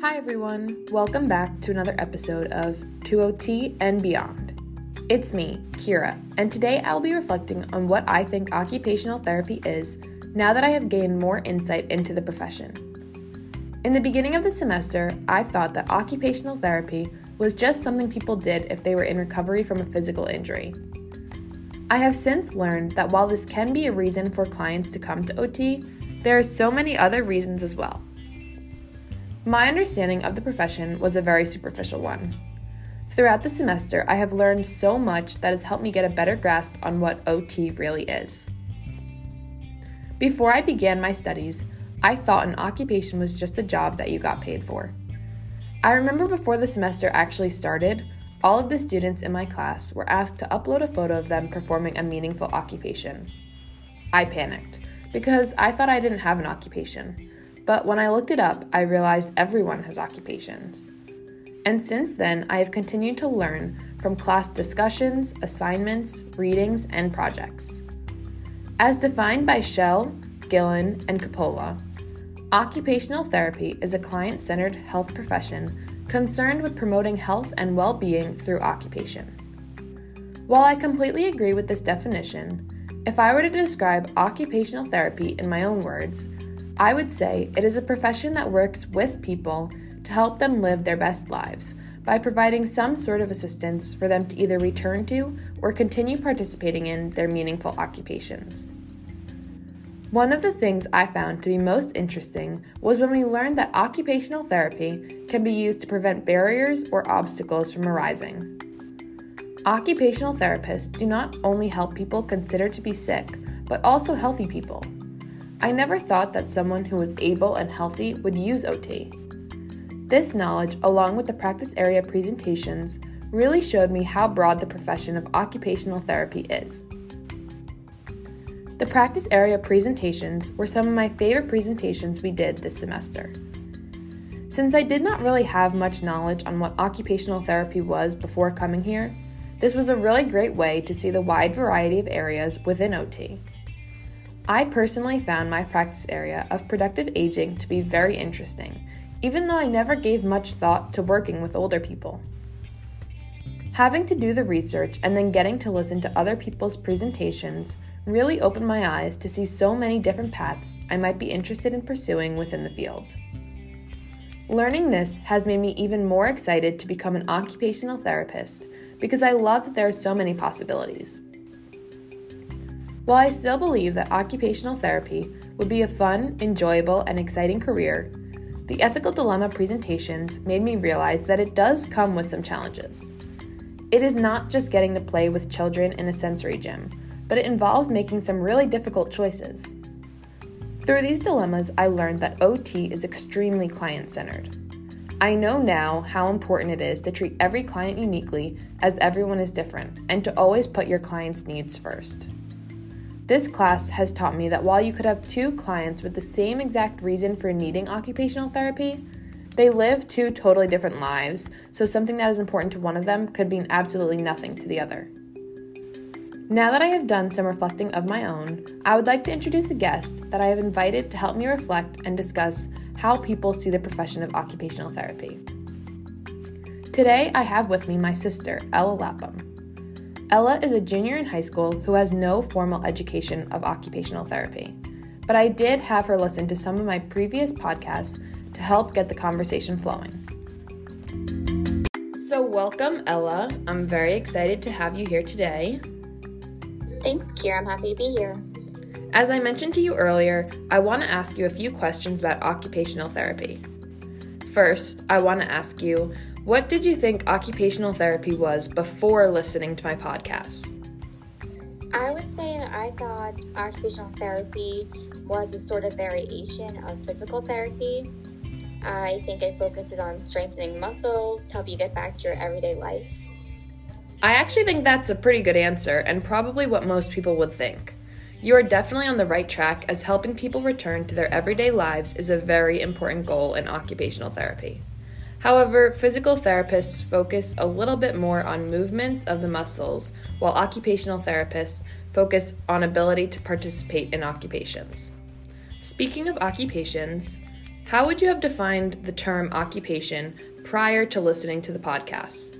Hi, everyone. Welcome back to another episode of To OT and Beyond. It's me, Kira, and today I'll be reflecting on what I think occupational therapy is now that I have gained more insight into the profession. In the beginning of the semester, I thought that occupational therapy was just something people did if they were in recovery from a physical injury. I have since learned that while this can be a reason for clients to come to OT, there are so many other reasons as well. My understanding of the profession was a very superficial one. Throughout the semester, I have learned so much that has helped me get a better grasp on what OT really is. Before I began my studies, I thought an occupation was just a job that you got paid for. I remember before the semester actually started, all of the students in my class were asked to upload a photo of them performing a meaningful occupation. I panicked because I thought I didn't have an occupation but when I looked it up, I realized everyone has occupations. And since then, I have continued to learn from class discussions, assignments, readings, and projects. As defined by Schell, Gillen, and Coppola, occupational therapy is a client centered health profession concerned with promoting health and well being through occupation. While I completely agree with this definition, if I were to describe occupational therapy in my own words, I would say it is a profession that works with people to help them live their best lives by providing some sort of assistance for them to either return to or continue participating in their meaningful occupations. One of the things I found to be most interesting was when we learned that occupational therapy can be used to prevent barriers or obstacles from arising. Occupational therapists do not only help people considered to be sick, but also healthy people. I never thought that someone who was able and healthy would use OT. This knowledge, along with the practice area presentations, really showed me how broad the profession of occupational therapy is. The practice area presentations were some of my favorite presentations we did this semester. Since I did not really have much knowledge on what occupational therapy was before coming here, this was a really great way to see the wide variety of areas within OT. I personally found my practice area of productive aging to be very interesting, even though I never gave much thought to working with older people. Having to do the research and then getting to listen to other people's presentations really opened my eyes to see so many different paths I might be interested in pursuing within the field. Learning this has made me even more excited to become an occupational therapist because I love that there are so many possibilities. While I still believe that occupational therapy would be a fun, enjoyable, and exciting career, the ethical dilemma presentations made me realize that it does come with some challenges. It is not just getting to play with children in a sensory gym, but it involves making some really difficult choices. Through these dilemmas, I learned that OT is extremely client centered. I know now how important it is to treat every client uniquely as everyone is different and to always put your client's needs first. This class has taught me that while you could have two clients with the same exact reason for needing occupational therapy, they live two totally different lives, so something that is important to one of them could mean absolutely nothing to the other. Now that I have done some reflecting of my own, I would like to introduce a guest that I have invited to help me reflect and discuss how people see the profession of occupational therapy. Today, I have with me my sister, Ella Lapham. Ella is a junior in high school who has no formal education of occupational therapy, but I did have her listen to some of my previous podcasts to help get the conversation flowing. So, welcome, Ella. I'm very excited to have you here today. Thanks, Kira. I'm happy to be here. As I mentioned to you earlier, I want to ask you a few questions about occupational therapy. First, I want to ask you what did you think occupational therapy was before listening to my podcast? I would say that I thought occupational therapy was a sort of variation of physical therapy. I think it focuses on strengthening muscles to help you get back to your everyday life. I actually think that's a pretty good answer and probably what most people would think. You are definitely on the right track as helping people return to their everyday lives is a very important goal in occupational therapy. However, physical therapists focus a little bit more on movements of the muscles, while occupational therapists focus on ability to participate in occupations. Speaking of occupations, how would you have defined the term occupation prior to listening to the podcast?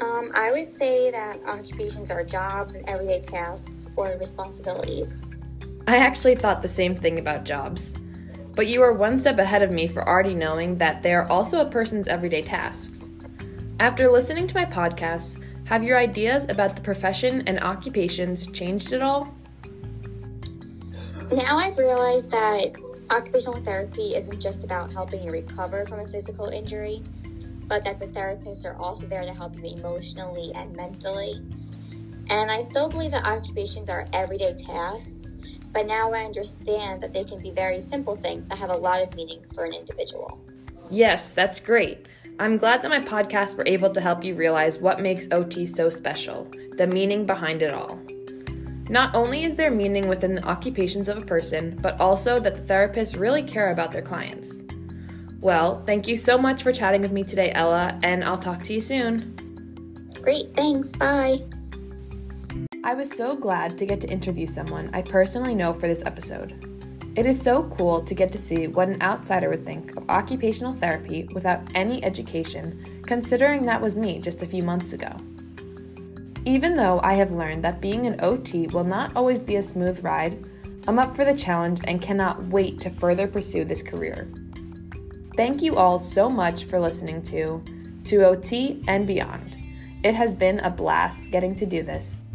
Um, I would say that occupations are jobs and everyday tasks or responsibilities. I actually thought the same thing about jobs. But you are one step ahead of me for already knowing that they are also a person's everyday tasks. After listening to my podcasts, have your ideas about the profession and occupations changed at all? Now I've realized that occupational therapy isn't just about helping you recover from a physical injury, but that the therapists are also there to help you emotionally and mentally. And I still believe that occupations are everyday tasks, but now I understand that they can be very simple things that have a lot of meaning for an individual. Yes, that's great. I'm glad that my podcasts were able to help you realize what makes OT so special, the meaning behind it all. Not only is there meaning within the occupations of a person, but also that the therapists really care about their clients. Well, thank you so much for chatting with me today, Ella, and I'll talk to you soon. Great, thanks. Bye. I was so glad to get to interview someone I personally know for this episode. It is so cool to get to see what an outsider would think of occupational therapy without any education, considering that was me just a few months ago. Even though I have learned that being an OT will not always be a smooth ride, I'm up for the challenge and cannot wait to further pursue this career. Thank you all so much for listening to To OT and Beyond. It has been a blast getting to do this,